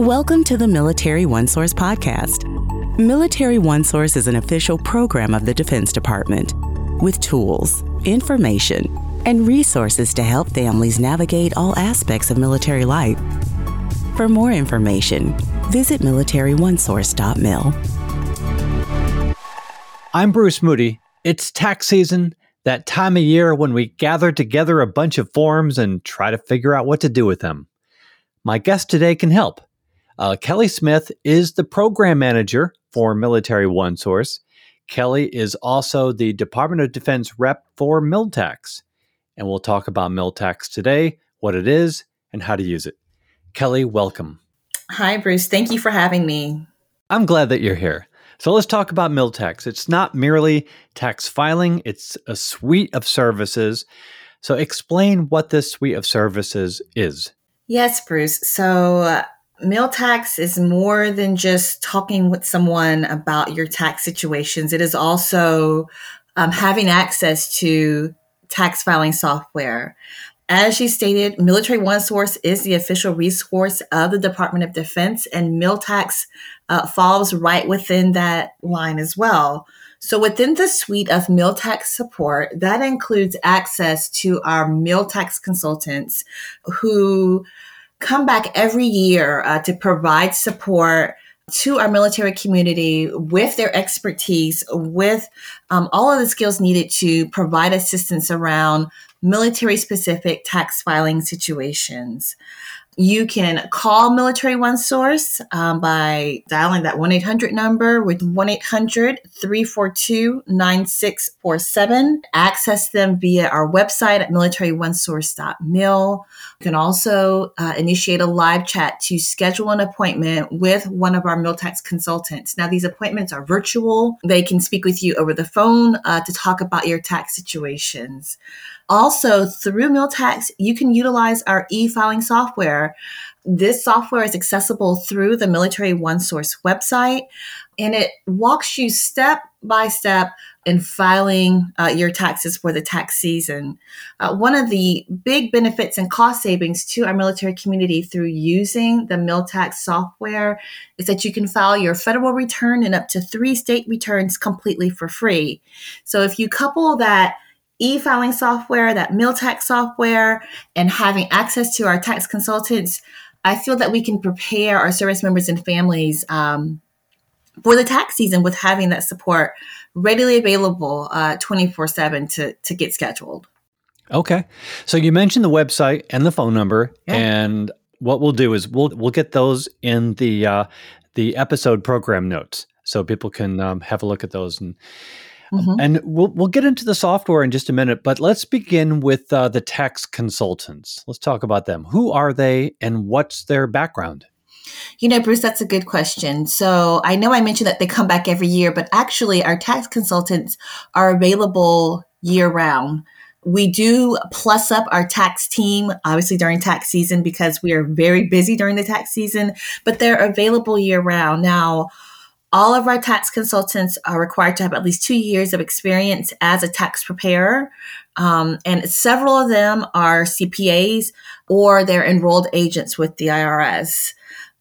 Welcome to the Military One Source podcast. Military One Source is an official program of the Defense Department with tools, information, and resources to help families navigate all aspects of military life. For more information, visit militaryonesource.mil. I'm Bruce Moody. It's tax season, that time of year when we gather together a bunch of forms and try to figure out what to do with them. My guest today can help. Uh, Kelly Smith is the program manager for Military One Source. Kelly is also the Department of Defense rep for Miltax. And we'll talk about Miltax today, what it is, and how to use it. Kelly, welcome. Hi, Bruce. Thank you for having me. I'm glad that you're here. So let's talk about Miltax. It's not merely tax filing, it's a suite of services. So explain what this suite of services is. Yes, Bruce. So uh, Miltax is more than just talking with someone about your tax situations. It is also um, having access to tax filing software. As you stated, Military One Source is the official resource of the Department of Defense, and Miltax uh, falls right within that line as well. So, within the suite of Miltax support, that includes access to our Miltax consultants who come back every year uh, to provide support to our military community with their expertise, with um, all of the skills needed to provide assistance around military specific tax filing situations. You can call Military One Source um, by dialing that 1 800 number with 1 800 342 9647. Access them via our website at militaryonesource.mil. You can also uh, initiate a live chat to schedule an appointment with one of our Miltax consultants. Now, these appointments are virtual, they can speak with you over the phone uh, to talk about your tax situations. Also, through Miltax, you can utilize our e filing software. This software is accessible through the Military OneSource website, and it walks you step by step in filing uh, your taxes for the tax season. Uh, one of the big benefits and cost savings to our military community through using the Miltax software is that you can file your federal return and up to three state returns completely for free. So if you couple that e-filing software, that Miltax software, and having access to our tax consultants, I feel that we can prepare our service members and families um, for the tax season with having that support readily available uh, 24 7 to, to get scheduled. Okay. So you mentioned the website and the phone number, yeah. and what we'll do is we'll we'll get those in the uh, the episode program notes so people can um, have a look at those and Mm-hmm. And we'll we'll get into the software in just a minute, but let's begin with uh, the tax consultants. Let's talk about them. Who are they, and what's their background? You know, Bruce, that's a good question. So I know I mentioned that they come back every year, but actually, our tax consultants are available year round. We do plus up our tax team, obviously during tax season, because we are very busy during the tax season, but they're available year round. Now, all of our tax consultants are required to have at least two years of experience as a tax preparer. Um, and several of them are CPAs or they're enrolled agents with the IRS.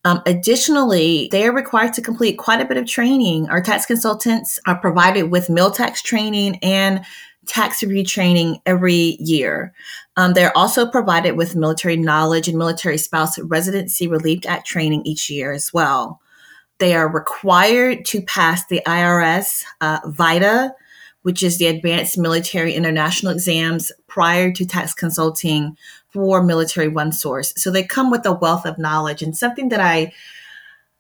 Um, additionally, they are required to complete quite a bit of training. Our tax consultants are provided with Miltax training and tax review training every year. Um, they're also provided with military knowledge and military spouse residency relief act training each year as well. They are required to pass the IRS uh, VITA, which is the Advanced Military International Exams, prior to tax consulting for Military One Source. So they come with a wealth of knowledge and something that I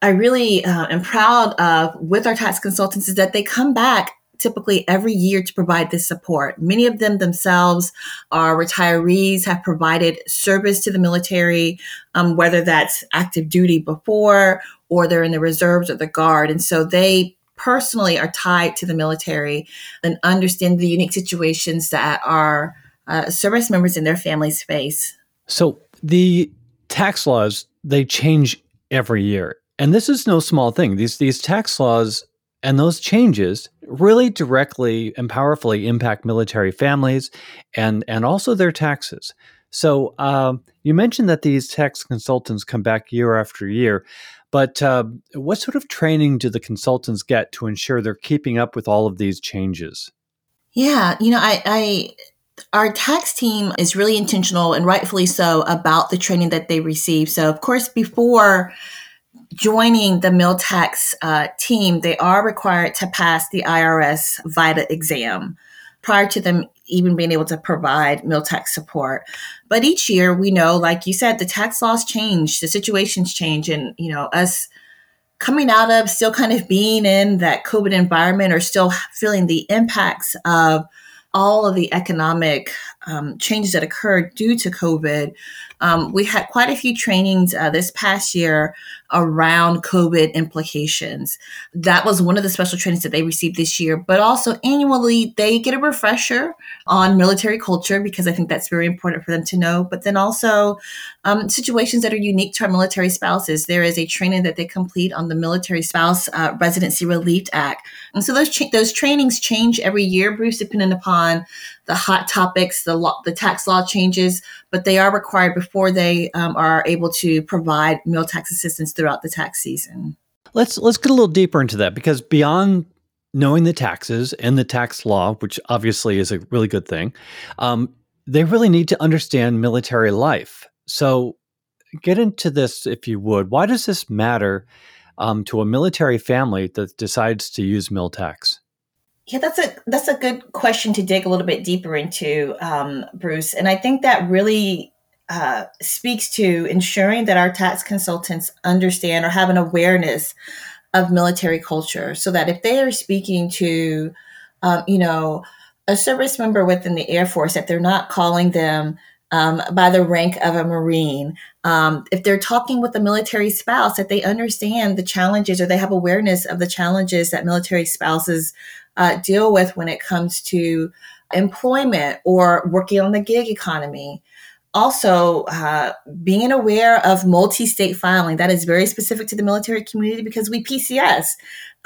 I really uh, am proud of with our tax consultants is that they come back typically every year to provide this support. Many of them themselves are retirees, have provided service to the military, um, whether that's active duty before or they're in the reserves or the guard. And so they personally are tied to the military and understand the unique situations that our uh, service members and their families face. So the tax laws, they change every year. And this is no small thing. These these tax laws and those changes really directly and powerfully impact military families and, and also their taxes. So um, you mentioned that these tax consultants come back year after year, but uh, what sort of training do the consultants get to ensure they're keeping up with all of these changes? Yeah, you know, I, I our tax team is really intentional and rightfully so about the training that they receive. So, of course, before joining the MilTax uh, team, they are required to pass the IRS VITA exam prior to them even being able to provide MilTax support. But each year, we know, like you said, the tax laws change, the situations change, and you know, us coming out of still kind of being in that COVID environment or still feeling the impacts of all of the economic um, changes that occurred due to COVID. Um, we had quite a few trainings uh, this past year around COVID implications. That was one of the special trainings that they received this year, but also annually they get a refresher on military culture because I think that's very important for them to know. But then also um, situations that are unique to our military spouses. There is a training that they complete on the Military Spouse uh, Residency Relief Act. And so those, those trainings change every year, Bruce, depending upon the hot topics, the law, the tax law changes, but they are required before they um, are able to provide MilTax assistance throughout the tax season. Let's let's get a little deeper into that because beyond knowing the taxes and the tax law, which obviously is a really good thing, um, they really need to understand military life. So, get into this if you would. Why does this matter um, to a military family that decides to use MilTax? Yeah, that's a that's a good question to dig a little bit deeper into, um, Bruce. And I think that really uh, speaks to ensuring that our tax consultants understand or have an awareness of military culture, so that if they are speaking to, um, you know, a service member within the Air Force, that they're not calling them um, by the rank of a Marine. Um, if they're talking with a military spouse, that they understand the challenges or they have awareness of the challenges that military spouses uh, deal with when it comes to employment or working on the gig economy. Also, uh, being aware of multi state filing, that is very specific to the military community because we PCS.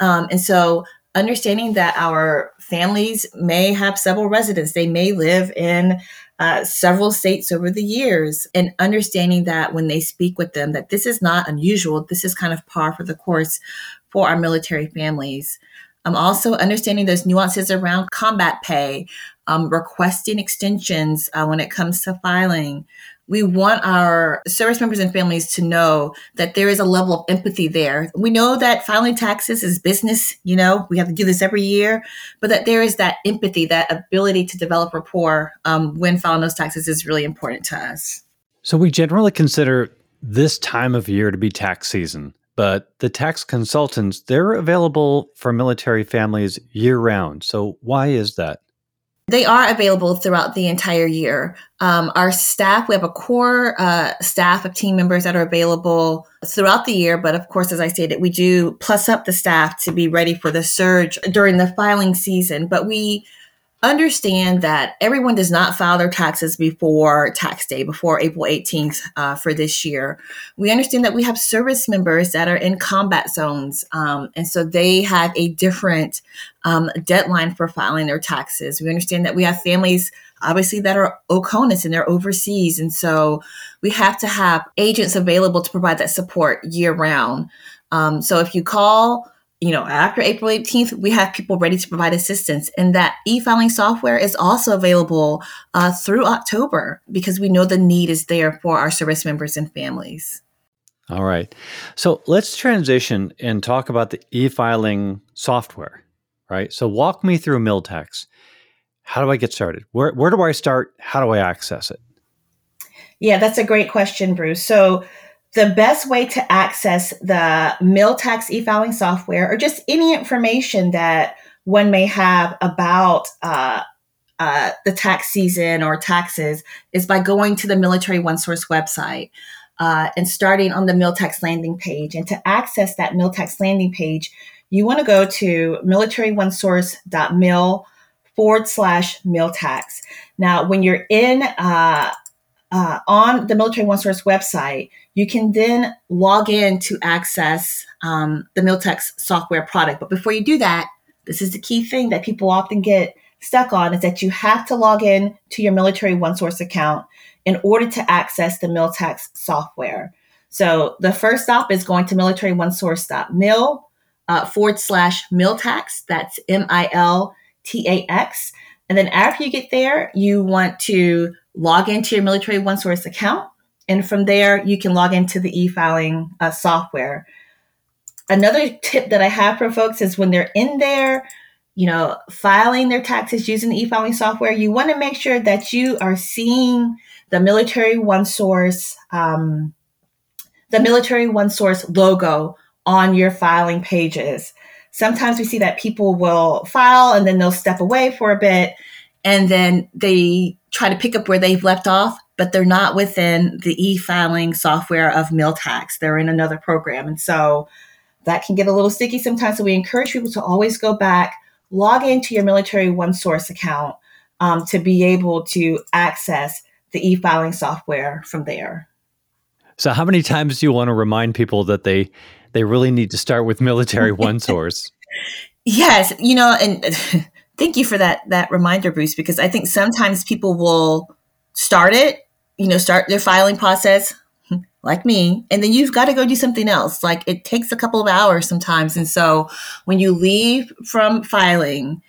Um, and so, understanding that our families may have several residents, they may live in uh, several states over the years, and understanding that when they speak with them, that this is not unusual, this is kind of par for the course for our military families. I'm also understanding those nuances around combat pay, um, requesting extensions uh, when it comes to filing. We want our service members and families to know that there is a level of empathy there. We know that filing taxes is business, you know, we have to do this every year, but that there is that empathy, that ability to develop rapport um, when filing those taxes is really important to us. So we generally consider this time of year to be tax season but the tax consultants they're available for military families year round. So why is that? They are available throughout the entire year. Um, our staff we have a core uh, staff of team members that are available throughout the year but of course as i stated we do plus up the staff to be ready for the surge during the filing season but we understand that everyone does not file their taxes before tax day, before April 18th uh, for this year. We understand that we have service members that are in combat zones, um, and so they have a different um, deadline for filing their taxes. We understand that we have families, obviously, that are OCONUS and they're overseas, and so we have to have agents available to provide that support year round. Um, so if you call, you know, after April 18th, we have people ready to provide assistance. And that e filing software is also available uh, through October because we know the need is there for our service members and families. All right. So let's transition and talk about the e filing software, right? So walk me through MilTax. How do I get started? Where, where do I start? How do I access it? Yeah, that's a great question, Bruce. So the best way to access the MilTax e-filing software or just any information that one may have about uh, uh, the tax season or taxes is by going to the Military One Source website uh, and starting on the MilTax landing page. And to access that MilTax landing page, you want to go to militaryonesource.mil forward slash MilTax. Now, when you're in uh, on the Military One Source website, you can then log in to access um, the MilTax software product. But before you do that, this is the key thing that people often get stuck on is that you have to log in to your military OneSource account in order to access the MilTax software. So the first stop is going to militaryonesource.mil uh, forward slash MilTax. That's M I L T A X. And then after you get there, you want to log into your Military OneSource account. And from there, you can log into the e filing uh, software. Another tip that I have for folks is when they're in there, you know, filing their taxes using the e filing software, you want to make sure that you are seeing the Military OneSource, um, the Military OneSource logo on your filing pages. Sometimes we see that people will file and then they'll step away for a bit and then they try to pick up where they've left off, but they're not within the e filing software of MilTax. They're in another program. And so that can get a little sticky sometimes. So we encourage people to always go back, log into your military OneSource account um, to be able to access the e filing software from there. So, how many times do you want to remind people that they they really need to start with military OneSource? yes, you know, and thank you for that that reminder, Bruce, because I think sometimes people will start it, you know, start their filing process like me, and then you've got to go do something else. Like it takes a couple of hours sometimes, and so when you leave from filing,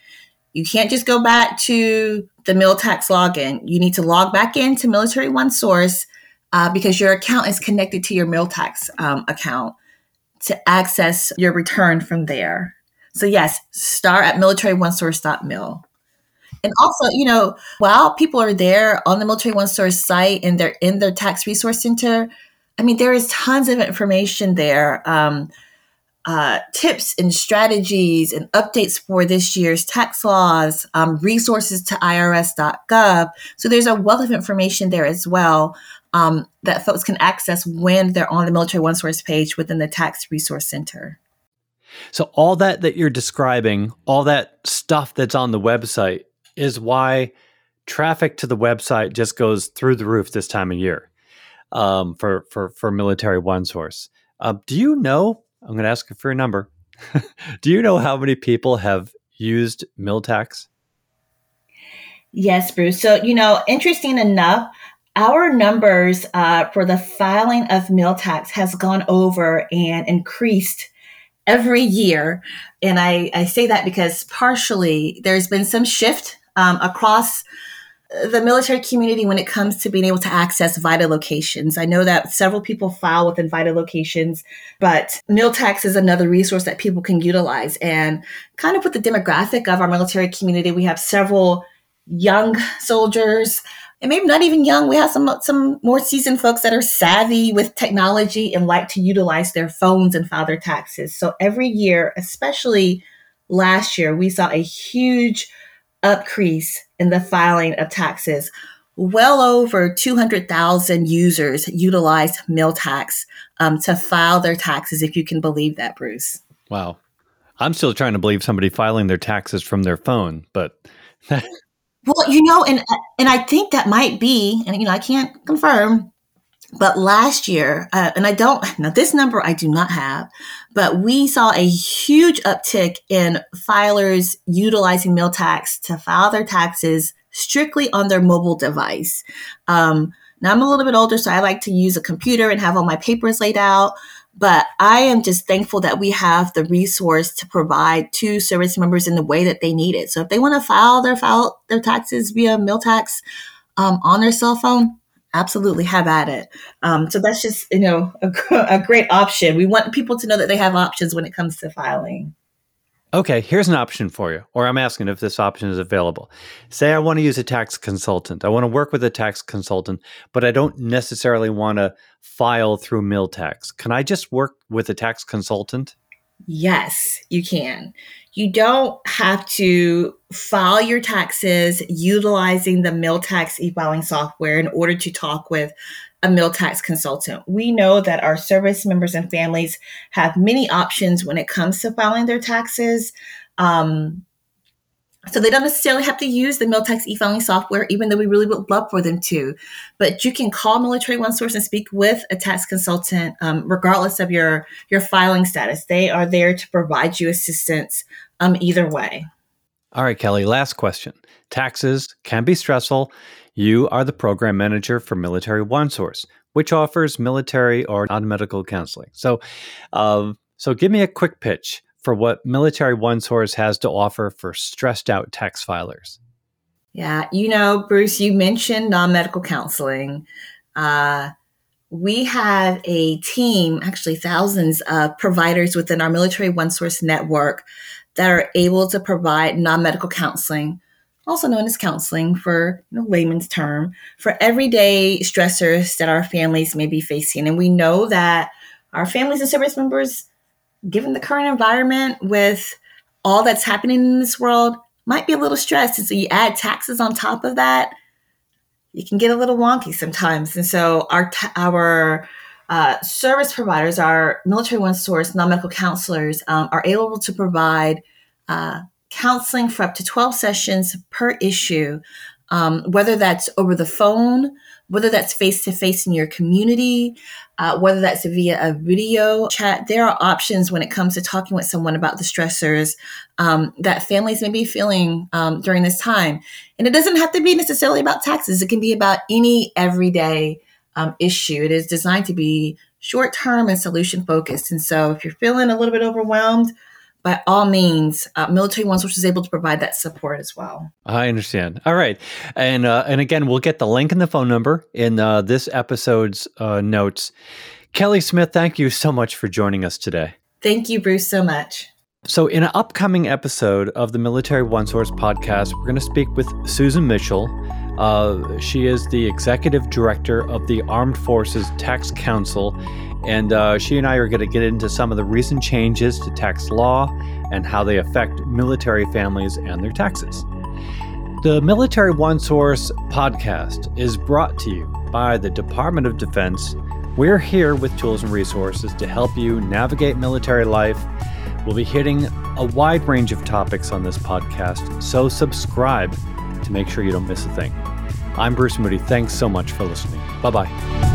you can't just go back to the MilTax login. You need to log back into Military OneSource uh, because your account is connected to your MilTax um, account to access your return from there. So yes, star at militaryonesource.mil. And also, you know, while people are there on the Military One Source site and they're in their tax resource center, I mean, there is tons of information there. Um, uh, tips and strategies and updates for this year's tax laws, um, resources to irs.gov. So there's a wealth of information there as well um, that folks can access when they're on the Military One Source page within the Tax Resource Center. So all that that you're describing, all that stuff that's on the website is why traffic to the website just goes through the roof this time of year um, for, for, for Military OneSource. Uh, do you know I'm going to ask you for a number. Do you know how many people have used MilTax? Yes, Bruce. So, you know, interesting enough, our numbers uh, for the filing of MilTax has gone over and increased every year. And I, I say that because partially there's been some shift um, across the military community when it comes to being able to access VITA locations. I know that several people file within VITA locations, but MilTax is another resource that people can utilize. And kind of with the demographic of our military community, we have several young soldiers and maybe not even young. We have some some more seasoned folks that are savvy with technology and like to utilize their phones and file their taxes. So every year, especially last year, we saw a huge increase in the filing of taxes. Well over 200,000 users utilized MilTax um, to file their taxes, if you can believe that, Bruce. Wow. I'm still trying to believe somebody filing their taxes from their phone, but. well, you know, and and I think that might be, and you know, I can't confirm, but last year, uh, and I don't, now this number I do not have, but we saw a huge uptick in filers utilizing MilTax to file their taxes strictly on their mobile device. Um, now I'm a little bit older, so I like to use a computer and have all my papers laid out. But I am just thankful that we have the resource to provide to service members in the way that they need it. So if they want to file their file their taxes via MilTax um, on their cell phone, absolutely have at it. Um, so that's just you know a, a great option. We want people to know that they have options when it comes to filing. Okay, here's an option for you, or I'm asking if this option is available. Say I want to use a tax consultant. I want to work with a tax consultant, but I don't necessarily want to file through MilTax. Can I just work with a tax consultant? Yes, you can. You don't have to file your taxes utilizing the MilTax e-filing software in order to talk with a MilTax consultant. We know that our service members and families have many options when it comes to filing their taxes. Um, so they don't necessarily have to use the MilTax e-filing software, even though we really would love for them to. But you can call Military One Source and speak with a tax consultant, um, regardless of your your filing status. They are there to provide you assistance um, either way. All right, Kelly, last question. Taxes can be stressful. You are the program manager for Military OneSource, which offers military or non medical counseling. So, uh, so give me a quick pitch for what Military OneSource has to offer for stressed out tax filers. Yeah, you know, Bruce, you mentioned non medical counseling. Uh, we have a team, actually thousands of providers within our Military OneSource network that are able to provide non medical counseling, also known as counseling for you know, layman's term, for everyday stressors that our families may be facing. And we know that our families and service members, given the current environment with all that's happening in this world, might be a little stressed. And so you add taxes on top of that, you can get a little wonky sometimes. And so our, our, uh, service providers, our military one source, non medical counselors, um, are able to provide uh, counseling for up to 12 sessions per issue, um, whether that's over the phone, whether that's face to face in your community, uh, whether that's via a video chat. There are options when it comes to talking with someone about the stressors um, that families may be feeling um, during this time. And it doesn't have to be necessarily about taxes, it can be about any everyday um, issue. It is designed to be short term and solution focused. And so if you're feeling a little bit overwhelmed, by all means, uh, Military One Source is able to provide that support as well. I understand. All right, and uh, and again, we'll get the link and the phone number in uh, this episode's uh, notes. Kelly Smith, thank you so much for joining us today. Thank you, Bruce, so much. So, in an upcoming episode of the Military One Source podcast, we're going to speak with Susan Mitchell. Uh, she is the executive director of the Armed Forces Tax Council, and uh, she and I are going to get into some of the recent changes to tax law and how they affect military families and their taxes. The Military One Source podcast is brought to you by the Department of Defense. We're here with tools and resources to help you navigate military life. We'll be hitting a wide range of topics on this podcast, so subscribe to make sure you don't miss a thing. I'm Bruce Moody. Thanks so much for listening. Bye bye.